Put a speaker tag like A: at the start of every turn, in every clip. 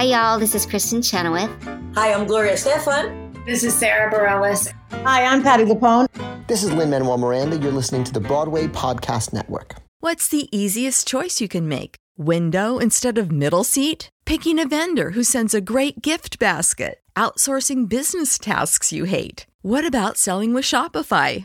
A: Hi, y'all. This is Kristin Chenoweth.
B: Hi, I'm Gloria Estefan.
C: This is Sara Bareilles.
D: Hi, I'm Patti LuPone.
E: This is Lin Manuel Miranda. You're listening to the Broadway Podcast Network.
F: What's the easiest choice you can make? Window instead of middle seat? Picking a vendor who sends a great gift basket? Outsourcing business tasks you hate? What about selling with Shopify?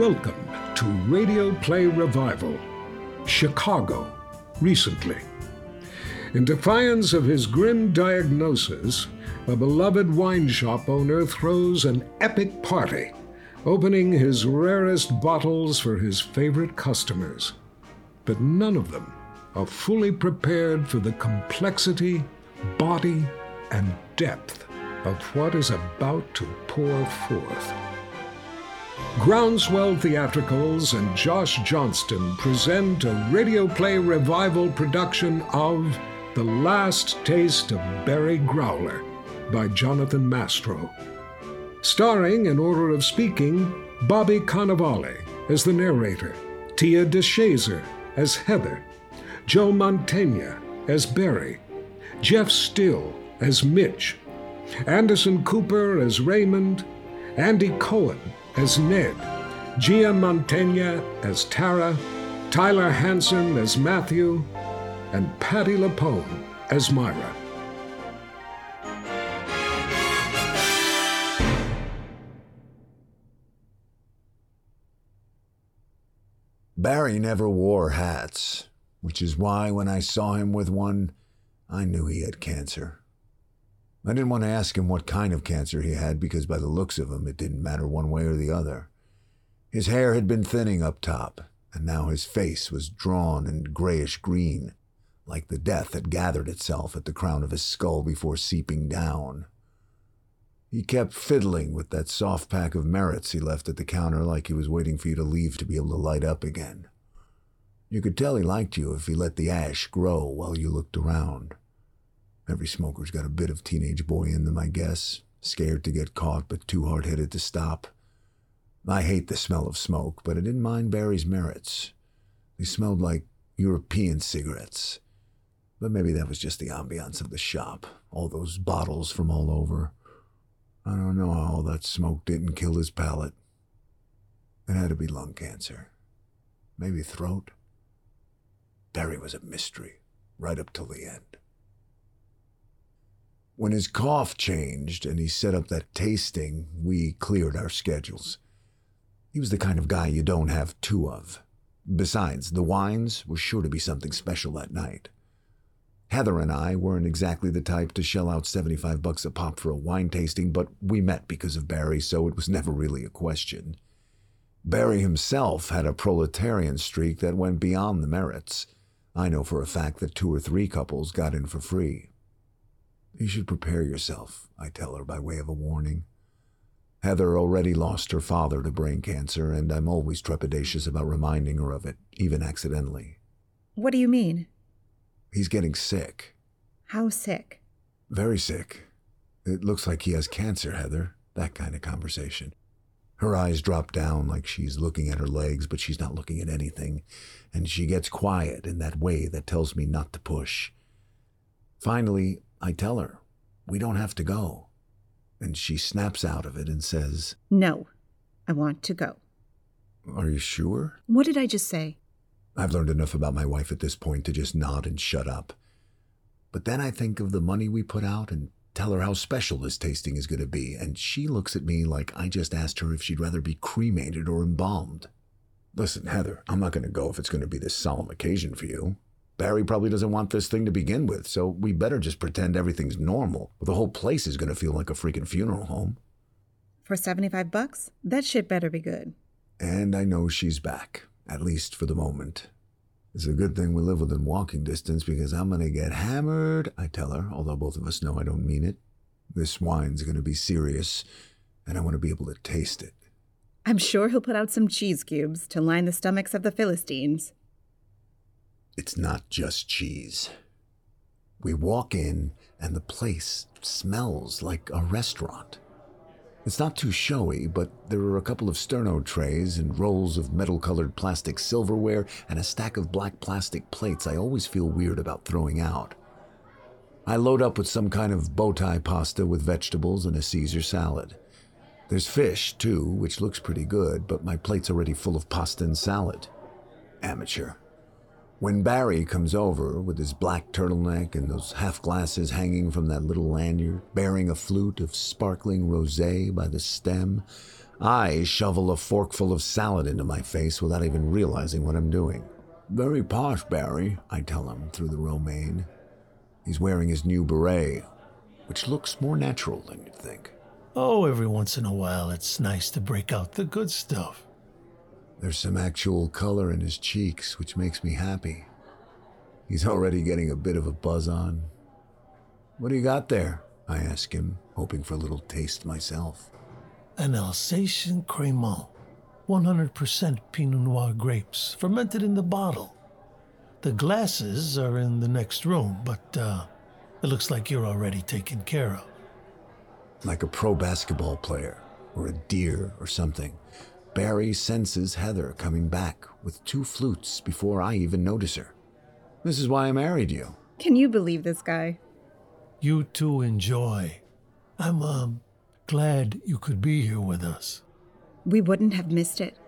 G: Welcome to Radio Play Revival, Chicago, recently. In defiance of his grim diagnosis, a beloved wine shop owner throws an epic party, opening his rarest bottles for his favorite customers. But none of them are fully prepared for the complexity, body, and depth of what is about to pour forth. Groundswell Theatricals and Josh Johnston present a radio play revival production of The Last Taste of Barry Growler by Jonathan Mastro. Starring, in order of speaking, Bobby Cannavale as the narrator, Tia DeShazor as Heather, Joe Mantegna as Barry, Jeff Still as Mitch, Anderson Cooper as Raymond, Andy Cohen as Ned, Gia Mantegna as Tara, Tyler Hansen as Matthew, and Patti LuPone as Myra.
H: Barry never wore hats, which is why when I saw him with one, I knew he had cancer. I didn't want to ask him what kind of cancer he had because by the looks of him, it didn't matter one way or the other. His hair had been thinning up top, and now his face was drawn and grayish green, like the death had gathered itself at the crown of his skull before seeping down. He kept fiddling with that soft pack of merits he left at the counter like he was waiting for you to leave to be able to light up again. You could tell he liked you if he let the ash grow while you looked around. Every smoker's got a bit of teenage boy in them, I guess, scared to get caught but too hard headed to stop. I hate the smell of smoke, but I didn't mind Barry's merits. They smelled like European cigarettes. But maybe that was just the ambiance of the shop, all those bottles from all over. I don't know how all that smoke didn't kill his palate. It had to be lung cancer. Maybe throat. Barry was a mystery, right up till the end. When his cough changed and he set up that tasting, we cleared our schedules. He was the kind of guy you don't have two of. Besides, the wines were sure to be something special that night. Heather and I weren't exactly the type to shell out 75 bucks a pop for a wine tasting, but we met because of Barry, so it was never really a question. Barry himself had a proletarian streak that went beyond the merits. I know for a fact that two or three couples got in for free. You should prepare yourself, I tell her by way of a warning. Heather already lost her father to brain cancer, and I'm always trepidatious about reminding her of it, even accidentally.
I: What do you mean?
H: He's getting sick.
I: How sick?
H: Very sick. It looks like he has cancer, Heather. That kind of conversation. Her eyes drop down like she's looking at her legs, but she's not looking at anything, and she gets quiet in that way that tells me not to push. Finally, I tell her, we don't have to go. And she snaps out of it and says,
I: No, I want to go.
H: Are you sure?
I: What did I just say?
H: I've learned enough about my wife at this point to just nod and shut up. But then I think of the money we put out and tell her how special this tasting is going to be, and she looks at me like I just asked her if she'd rather be cremated or embalmed. Listen, Heather, I'm not going to go if it's going to be this solemn occasion for you. Barry probably doesn't want this thing to begin with, so we better just pretend everything's normal. The whole place is going to feel like a freaking funeral home.
I: For 75 bucks? That shit better be good.
H: And I know she's back, at least for the moment. It's a good thing we live within walking distance because I'm going to get hammered, I tell her, although both of us know I don't mean it. This wine's going to be serious, and I want to be able to taste it.
I: I'm sure he'll put out some cheese cubes to line the stomachs of the Philistines.
H: It's not just cheese. We walk in, and the place smells like a restaurant. It's not too showy, but there are a couple of sterno trays and rolls of metal colored plastic silverware and a stack of black plastic plates I always feel weird about throwing out. I load up with some kind of bow tie pasta with vegetables and a Caesar salad. There's fish, too, which looks pretty good, but my plate's already full of pasta and salad. Amateur. When Barry comes over with his black turtleneck and those half glasses hanging from that little lanyard, bearing a flute of sparkling rosé by the stem, I shovel a forkful of salad into my face without even realizing what I'm doing. Very posh, Barry, I tell him through the romaine. He's wearing his new beret, which looks more natural than you'd think.
C: Oh, every once in a while it's nice to break out the good stuff.
H: There's some actual color in his cheeks, which makes me happy. He's already getting a bit of a buzz on. What do you got there? I ask him, hoping for a little taste myself.
C: An Alsatian Crémant, 100% Pinot Noir grapes, fermented in the bottle. The glasses are in the next room, but uh, it looks like you're already taken care of.
H: Like a pro basketball player, or a deer, or something. Barry senses Heather coming back with two flutes before I even notice her. This is why I married you.
I: Can you believe this guy?
C: You two enjoy. I'm, um, glad you could be here with us.
I: We wouldn't have missed it.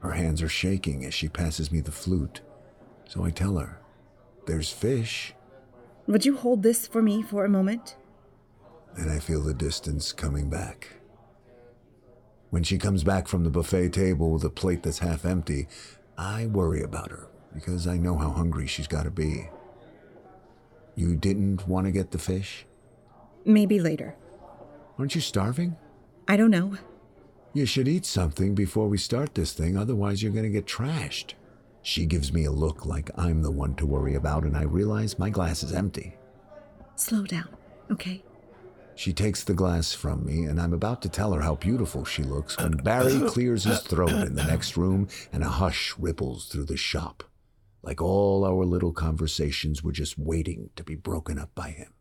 H: Her hands are shaking as she passes me the flute. So I tell her, There's fish.
I: Would you hold this for me for a moment?
H: And I feel the distance coming back. When she comes back from the buffet table with a plate that's half empty, I worry about her because I know how hungry she's got to be. You didn't want to get the fish?
I: Maybe later.
H: Aren't you starving?
I: I don't know.
H: You should eat something before we start this thing, otherwise, you're going to get trashed. She gives me a look like I'm the one to worry about, and I realize my glass is empty.
I: Slow down, okay?
H: She takes the glass from me, and I'm about to tell her how beautiful she looks when Barry clears his throat in the next room and a hush ripples through the shop. Like all our little conversations were just waiting to be broken up by him.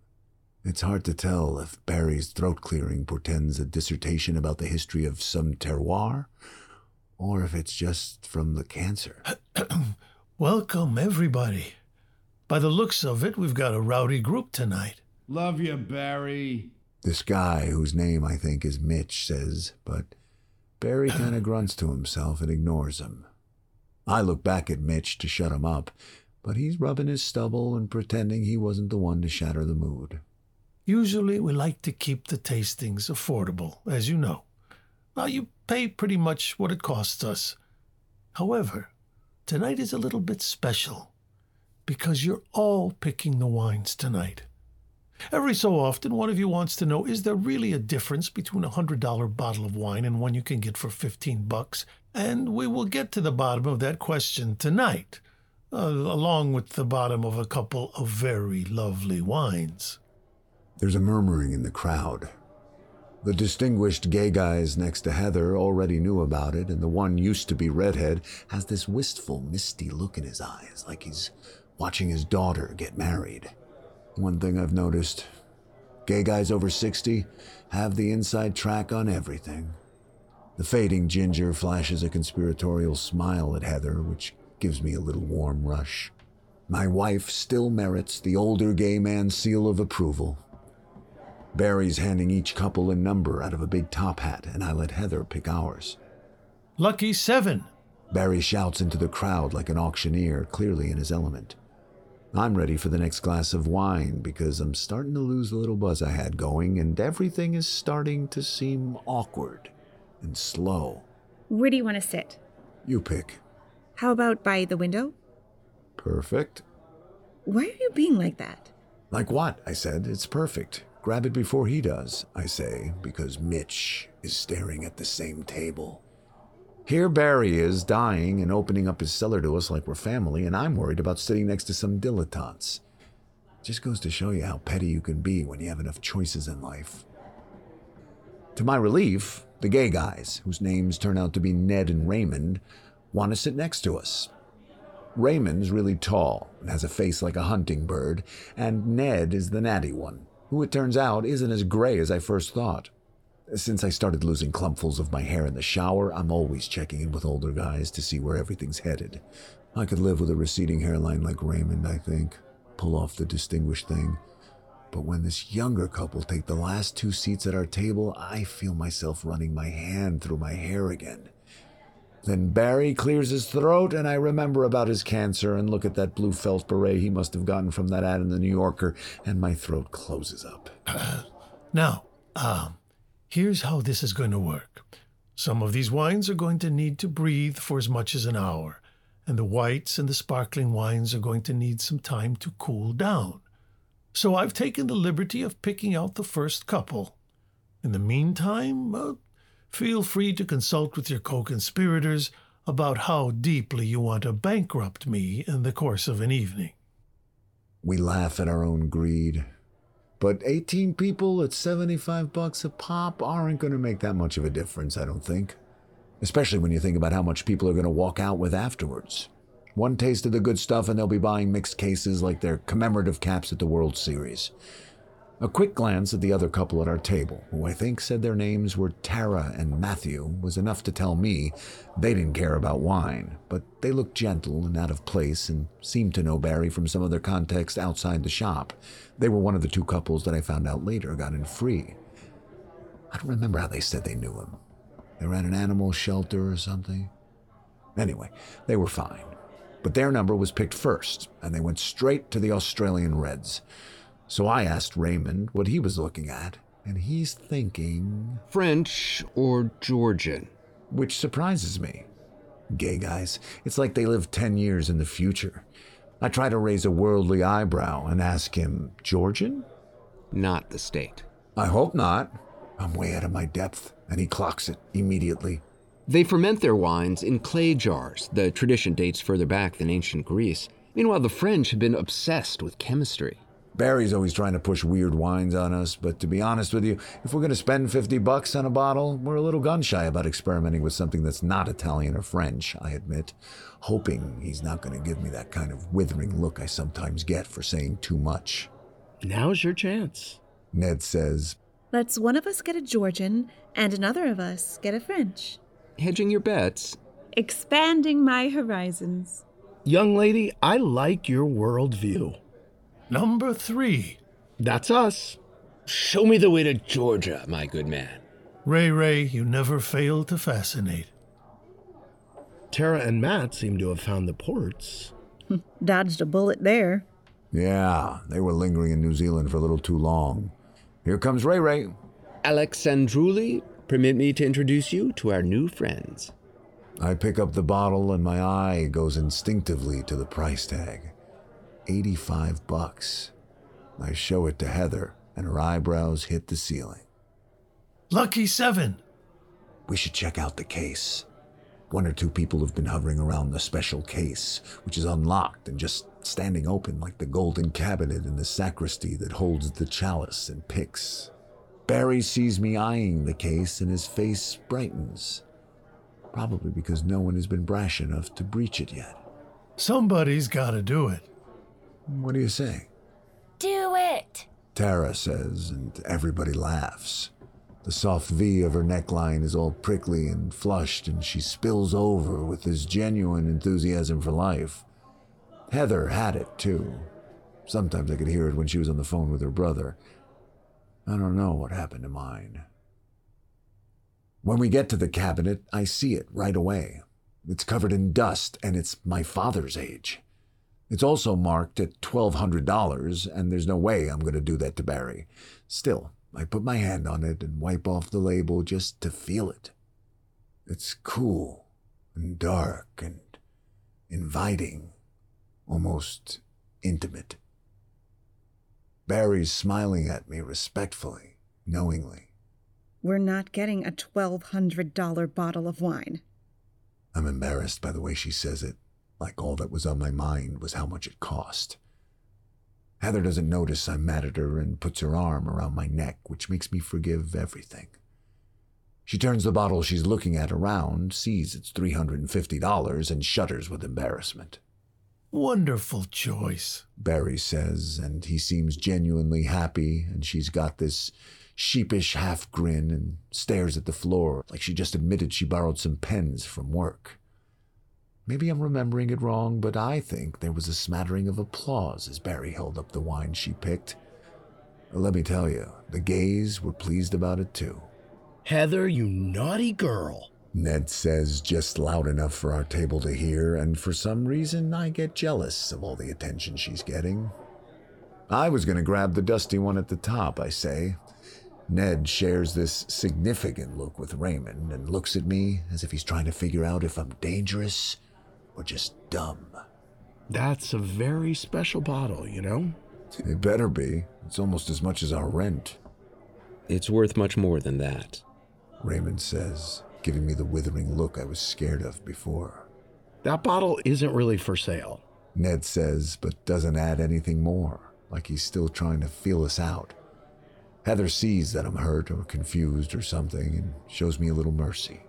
H: It's hard to tell if Barry's throat clearing portends a dissertation about the history of some terroir, or if it's just from the cancer.
C: Welcome, everybody. By the looks of it, we've got a rowdy group tonight.
D: Love you, Barry.
H: This guy, whose name I think is Mitch, says, but Barry kind of grunts to himself and ignores him. I look back at Mitch to shut him up, but he's rubbing his stubble and pretending he wasn't the one to shatter the mood.
C: Usually, we like to keep the tastings affordable, as you know. Now, you pay pretty much what it costs us. However, tonight is a little bit special because you're all picking the wines tonight. Every so often, one of you wants to know is there really a difference between a $100 bottle of wine and one you can get for 15 bucks? And we will get to the bottom of that question tonight, uh, along with the bottom of a couple of very lovely wines.
H: There's a murmuring in the crowd. The distinguished gay guys next to Heather already knew about it, and the one used to be redhead has this wistful, misty look in his eyes, like he's watching his daughter get married. One thing I've noticed gay guys over 60 have the inside track on everything. The fading ginger flashes a conspiratorial smile at Heather, which gives me a little warm rush. My wife still merits the older gay man's seal of approval. Barry's handing each couple a number out of a big top hat, and I let Heather pick ours.
C: Lucky seven.
H: Barry shouts into the crowd like an auctioneer, clearly in his element. I'm ready for the next glass of wine because I'm starting to lose the little buzz I had going, and everything is starting to seem awkward and slow.
I: Where do you want to sit?
H: You pick.
I: How about by the window?
H: Perfect.
I: Why are you being like that?
H: Like what? I said. It's perfect. Grab it before he does, I say, because Mitch is staring at the same table. Here Barry is, dying and opening up his cellar to us like we're family, and I'm worried about sitting next to some dilettantes. Just goes to show you how petty you can be when you have enough choices in life. To my relief, the gay guys, whose names turn out to be Ned and Raymond, want to sit next to us. Raymond's really tall and has a face like a hunting bird, and Ned is the natty one, who it turns out isn't as gray as I first thought. Since I started losing clumpfuls of my hair in the shower, I'm always checking in with older guys to see where everything's headed. I could live with a receding hairline like Raymond, I think. Pull off the distinguished thing. But when this younger couple take the last two seats at our table, I feel myself running my hand through my hair again. Then Barry clears his throat, and I remember about his cancer and look at that blue felt beret he must have gotten from that ad in the New Yorker, and my throat closes up.
C: Now, um, here's how this is going to work. Some of these wines are going to need to breathe for as much as an hour, and the whites and the sparkling wines are going to need some time to cool down. So I've taken the liberty of picking out the first couple. In the meantime, uh, feel free to consult with your co conspirators about how deeply you want to bankrupt me in the course of an evening.
H: We laugh at our own greed. But 18 people at 75 bucks a pop aren't going to make that much of a difference, I don't think. Especially when you think about how much people are going to walk out with afterwards. One taste of the good stuff and they'll be buying mixed cases like their commemorative caps at the World Series. A quick glance at the other couple at our table, who I think said their names were Tara and Matthew, was enough to tell me they didn't care about wine, but they looked gentle and out of place and seemed to know Barry from some other context outside the shop. They were one of the two couples that I found out later got in free. I don't remember how they said they knew him. They ran an animal shelter or something. Anyway, they were fine. But their number was picked first, and they went straight to the Australian Reds. So I asked Raymond what he was looking at, and he's thinking.
J: French or Georgian?
H: Which surprises me. Gay guys, it's like they live 10 years in the future. I try to raise a worldly eyebrow and ask him, Georgian?
J: Not the state.
H: I hope not. I'm way out of my depth, and he clocks it immediately.
J: They ferment their wines in clay jars. The tradition dates further back than ancient Greece. Meanwhile, the French have been obsessed with chemistry.
H: Barry's always trying to push weird wines on us, but to be honest with you, if we're going to spend 50 bucks on a bottle, we're a little gun shy about experimenting with something that's not Italian or French, I admit, hoping he's not going to give me that kind of withering look I sometimes get for saying too much.
K: Now's your chance.
H: Ned says,
I: Let's one of us get a Georgian and another of us get a French.
J: Hedging your bets.
I: Expanding my horizons.
K: Young lady, I like your worldview.
C: Number three.
K: That's us. Show me the way to Georgia, my good man.
C: Ray Ray, you never fail to fascinate.
K: Tara and Matt seem to have found the ports.
I: Dodged a bullet there.
H: Yeah, they were lingering in New Zealand for a little too long. Here comes Ray Ray.
J: Alexandruli, permit me to introduce you to our new friends.
H: I pick up the bottle and my eye goes instinctively to the price tag. 85 bucks. I show it to Heather and her eyebrows hit the ceiling.
C: Lucky seven.
H: We should check out the case. One or two people have been hovering around the special case, which is unlocked and just standing open like the golden cabinet in the sacristy that holds the chalice and pyx. Barry sees me eyeing the case and his face brightens. Probably because no one has been brash enough to breach it yet.
C: Somebody's got to do it.
H: What do you say?
L: Do it!
H: Tara says, and everybody laughs. The soft V of her neckline is all prickly and flushed, and she spills over with this genuine enthusiasm for life. Heather had it, too. Sometimes I could hear it when she was on the phone with her brother. I don't know what happened to mine. When we get to the cabinet, I see it right away. It's covered in dust, and it's my father's age. It's also marked at $1,200, and there's no way I'm going to do that to Barry. Still, I put my hand on it and wipe off the label just to feel it. It's cool and dark and inviting, almost intimate. Barry's smiling at me respectfully, knowingly.
I: We're not getting a $1,200 bottle of wine.
H: I'm embarrassed by the way she says it, like all that was on my mind was how much it cost. Heather doesn't notice I'm mad at her and puts her arm around my neck, which makes me forgive everything. She turns the bottle she's looking at around, sees it's $350, and shudders with embarrassment.
C: Wonderful choice,
H: Barry says, and he seems genuinely happy, and she's got this sheepish half grin and stares at the floor like she just admitted she borrowed some pens from work. Maybe I'm remembering it wrong, but I think there was a smattering of applause as Barry held up the wine she picked. Let me tell you, the gays were pleased about it too.
K: Heather, you naughty girl.
H: Ned says just loud enough for our table to hear, and for some reason I get jealous of all the attention she's getting. I was going to grab the dusty one at the top, I say. Ned shares this significant look with Raymond and looks at me as if he's trying to figure out if I'm dangerous or just dumb.
K: That's a very special bottle, you know?
H: It better be. It's almost as much as our rent.
J: It's worth much more than that.
H: Raymond says, giving me the withering look I was scared of before.
K: That bottle isn't really for sale.
H: Ned says, but doesn't add anything more, like he's still trying to feel us out. Heather sees that I'm hurt or confused or something and shows me a little mercy.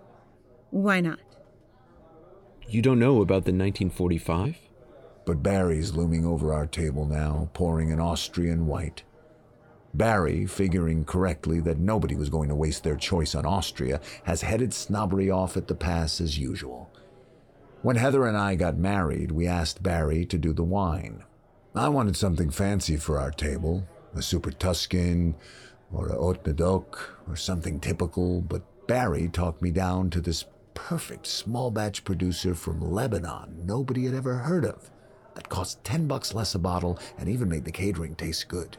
I: Why not?
J: You don't know about the 1945?
H: But Barry's looming over our table now, pouring an Austrian white. Barry, figuring correctly that nobody was going to waste their choice on Austria, has headed snobbery off at the pass as usual. When Heather and I got married, we asked Barry to do the wine. I wanted something fancy for our table, a Super Tuscan or a Haut-Médoc or something typical, but Barry talked me down to this perfect small batch producer from Lebanon nobody had ever heard of that cost 10 bucks less a bottle and even made the catering taste good.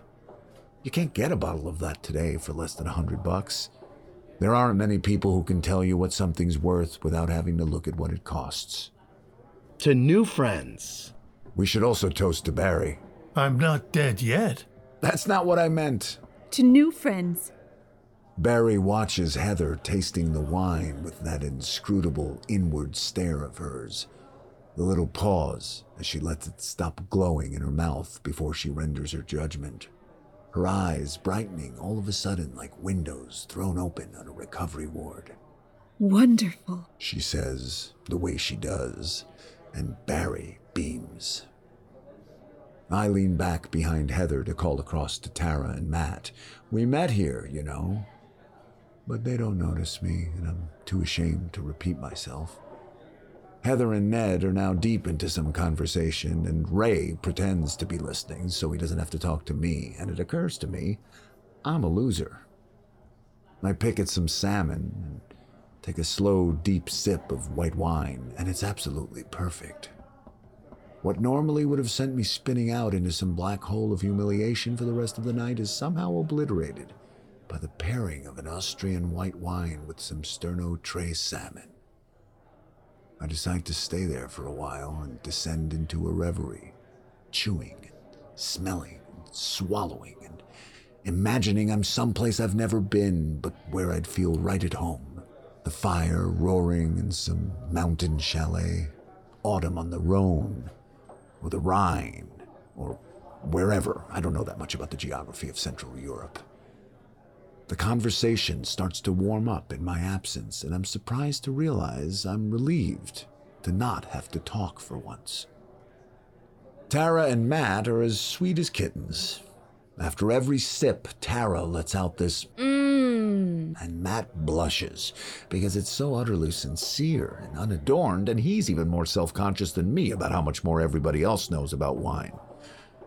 H: You can't get a bottle of that today for less than 100 bucks. There aren't many people who can tell you what something's worth without having to look at what it costs.
K: To new friends.
H: We should also toast to Barry.
C: I'm not dead yet.
H: That's not what I meant.
I: To new friends.
H: Barry watches Heather tasting the wine with that inscrutable inward stare of hers. The little pause as she lets it stop glowing in her mouth before she renders her judgment. Her eyes brightening all of a sudden like windows thrown open on a recovery ward.
I: Wonderful,
H: she says, the way she does, and Barry beams. I lean back behind Heather to call across to Tara and Matt. We met here, you know. But they don't notice me, and I'm too ashamed to repeat myself. Heather and Ned are now deep into some conversation, and Ray pretends to be listening so he doesn't have to talk to me, and it occurs to me I'm a loser. I pick at some salmon and take a slow, deep sip of white wine, and it's absolutely perfect. What normally would have sent me spinning out into some black hole of humiliation for the rest of the night is somehow obliterated by the pairing of an Austrian white wine with some sterno tray salmon. I decide to stay there for a while and descend into a reverie, chewing and smelling and swallowing and imagining I'm someplace I've never been, but where I'd feel right at home. The fire roaring in some mountain chalet, autumn on the Rhone, or the Rhine, or wherever. I don't know that much about the geography of Central Europe. The conversation starts to warm up in my absence, and I'm surprised to realize I'm relieved to not have to talk for once. Tara and Matt are as sweet as kittens. After every sip, Tara lets out this
L: mmm,
H: and Matt blushes because it's so utterly sincere and unadorned, and he's even more self conscious than me about how much more everybody else knows about wine.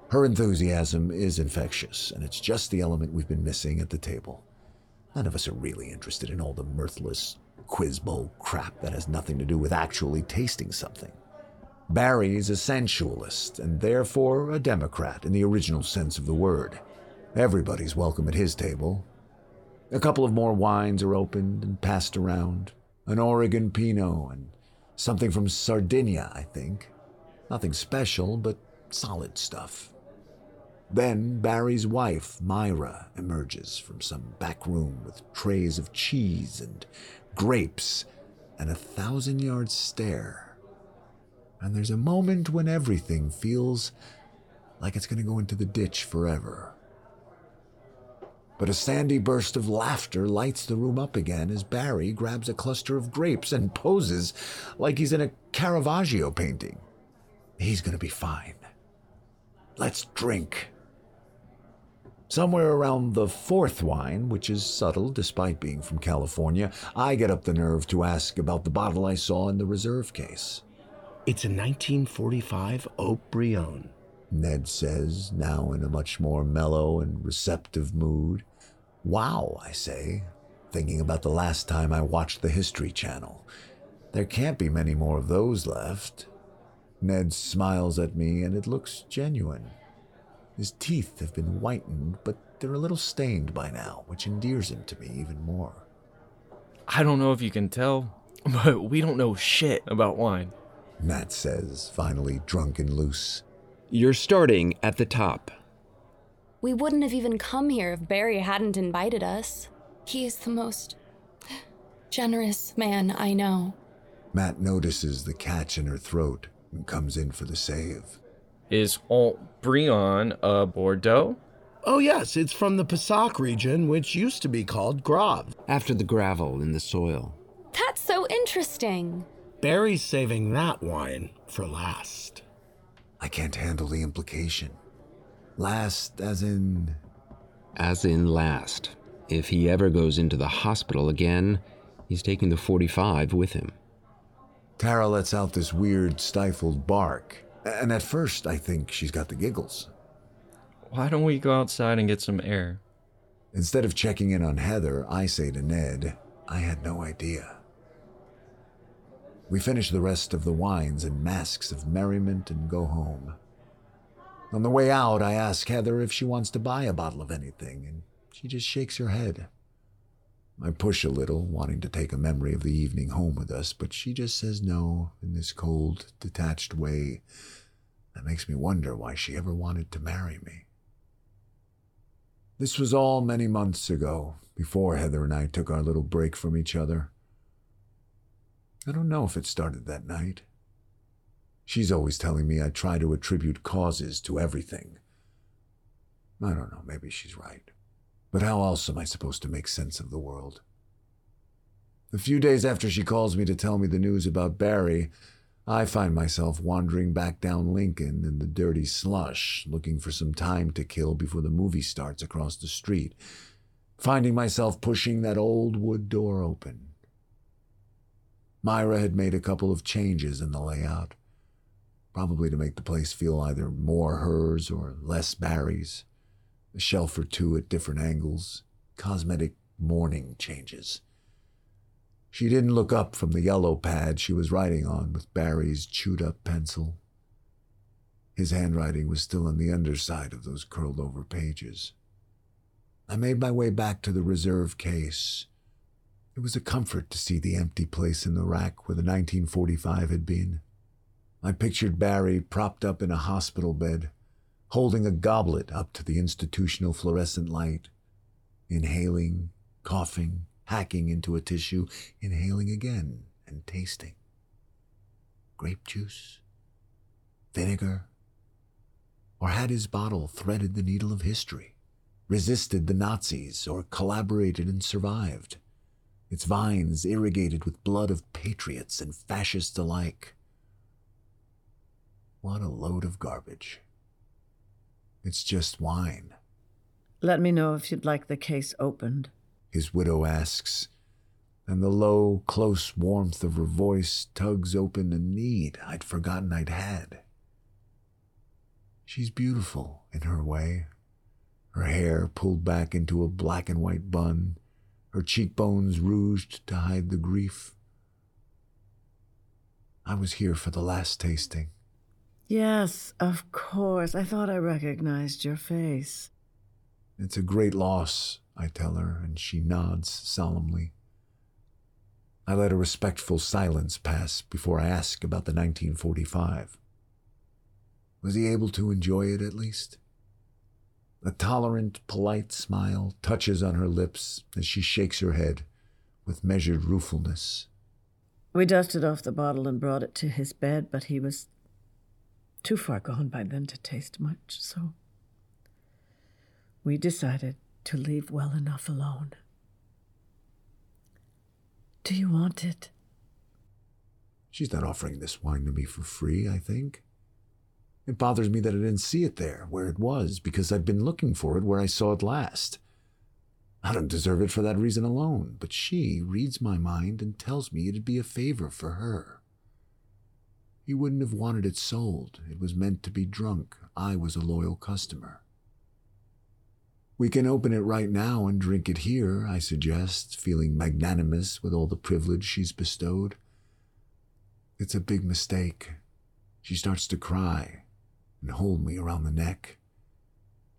H: Her enthusiasm is infectious, and it's just the element we've been missing at the table. None of us are really interested in all the mirthless quiz bowl crap that has nothing to do with actually tasting something. Barry's a sensualist and therefore a Democrat in the original sense of the word. Everybody's welcome at his table. A couple of more wines are opened and passed around an Oregon Pinot and something from Sardinia, I think. Nothing special, but solid stuff. Then Barry's wife, Myra, emerges from some back room with trays of cheese and grapes and a thousand yard stare. And there's a moment when everything feels like it's going to go into the ditch forever. But a sandy burst of laughter lights the room up again as Barry grabs a cluster of grapes and poses like he's in a Caravaggio painting. He's going to be fine. Let's drink. Somewhere around the fourth wine, which is subtle despite being from California, I get up the nerve to ask about the bottle I saw in the reserve case.
K: It's a 1945 Haut-Brion.
H: Ned says, now in a much more mellow and receptive mood. Wow, I say, thinking about the last time I watched the History Channel. There can't be many more of those left. Ned smiles at me, and it looks genuine. His teeth have been whitened, but they're a little stained by now, which endears him to me even more.
M: I don't know if you can tell, but we don't know shit about wine.
H: Nat says, finally drunk and loose.
J: You're starting at the top.
L: We wouldn't have even come here if Barry hadn't invited us. He is the most generous man I know.
H: Matt notices the catch in her throat and comes in for the save.
M: Is Haut-Brion a Bordeaux?
K: Oh, yes, it's from the Pessac region, which used to be called Grave.
J: After the gravel in the soil.
L: That's so interesting.
K: Barry's saving that wine for last.
H: I can't handle the implication. Last, as in.
J: As in last. If he ever goes into the hospital again, he's taking the 45 with him.
H: Tara lets out this weird, stifled bark, and at first I think she's got the giggles.
M: Why don't we go outside and get some air?
H: Instead of checking in on Heather, I say to Ned, I had no idea. We finish the rest of the wines and masks of merriment and go home. On the way out, I ask Heather if she wants to buy a bottle of anything, and she just shakes her head. I push a little, wanting to take a memory of the evening home with us, but she just says no in this cold, detached way that makes me wonder why she ever wanted to marry me. This was all many months ago, before Heather and I took our little break from each other. I don't know if it started that night. She's always telling me I try to attribute causes to everything. I don't know, maybe she's right. But how else am I supposed to make sense of the world? A few days after she calls me to tell me the news about Barry, I find myself wandering back down Lincoln in the dirty slush, looking for some time to kill before the movie starts across the street, finding myself pushing that old wood door open. Myra had made a couple of changes in the layout, probably to make the place feel either more hers or less Barry's. A shelf or two at different angles, cosmetic morning changes. She didn't look up from the yellow pad she was writing on with Barry's chewed up pencil. His handwriting was still on the underside of those curled over pages. I made my way back to the reserve case. It was a comfort to see the empty place in the rack where the 1945 had been. I pictured Barry propped up in a hospital bed, holding a goblet up to the institutional fluorescent light, inhaling, coughing, hacking into a tissue, inhaling again, and tasting. Grape juice? Vinegar? Or had his bottle threaded the needle of history, resisted the Nazis, or collaborated and survived? Its vines irrigated with blood of patriots and fascists alike. What a load of garbage. It's just wine.
N: Let me know if you'd like the case opened.
H: His widow asks, and the low, close warmth of her voice tugs open a need I'd forgotten I'd had. She's beautiful in her way, her hair pulled back into a black and white bun, her cheekbones rouged to hide the grief. I was here for the last tasting.
N: Yes, of course. I thought I recognized your face.
H: It's a great loss, I tell her, and she nods solemnly. I let a respectful silence pass before I ask about the 1945. Was he able to enjoy it at least? A tolerant, polite smile touches on her lips as she shakes her head with measured ruefulness.
N: We dusted off the bottle and brought it to his bed, but he was too far gone by then to taste much, so we decided to leave well enough alone. Do you want it?
H: She's not offering this wine to me for free, I think. It bothers me that I didn't see it there, where it was, because I've been looking for it where I saw it last. I don't deserve it for that reason alone, but she reads my mind and tells me it'd be a favor for her. He wouldn't have wanted it sold. It was meant to be drunk. I was a loyal customer. We can open it right now and drink it here, I suggest, feeling magnanimous with all the privilege she's bestowed. It's a big mistake. She starts to cry and hold me around the neck,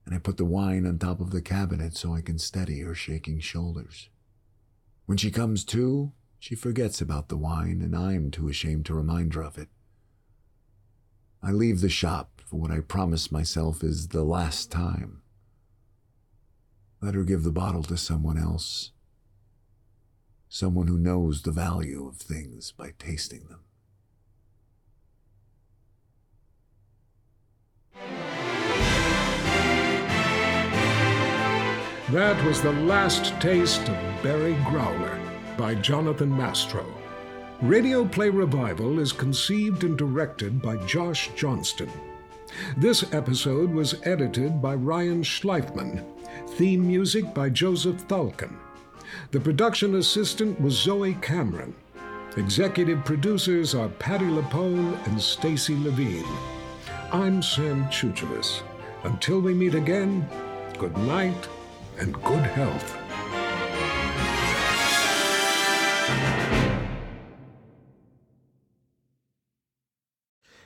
H: and I put the wine on top of the cabinet so I can steady her shaking shoulders. When she comes to, she forgets about the wine, and I'm too ashamed to remind her of it. I leave the shop for what I promise myself is the last time. Let her give the bottle to someone else. Someone who knows the value of things by tasting them.
G: That was The Last Taste of Barry Growler by Jonathan Mastro. Radio Play Revival is conceived and directed by Josh Johnston. This episode was edited by Ryan Schleifman. Theme music by Joseph Thulkin. The production assistant was Zoe Cameron. Executive producers are Patti LuPone and Stacy Levine. I'm Sam Tsoutsouvas. Until we meet again, good night and good health.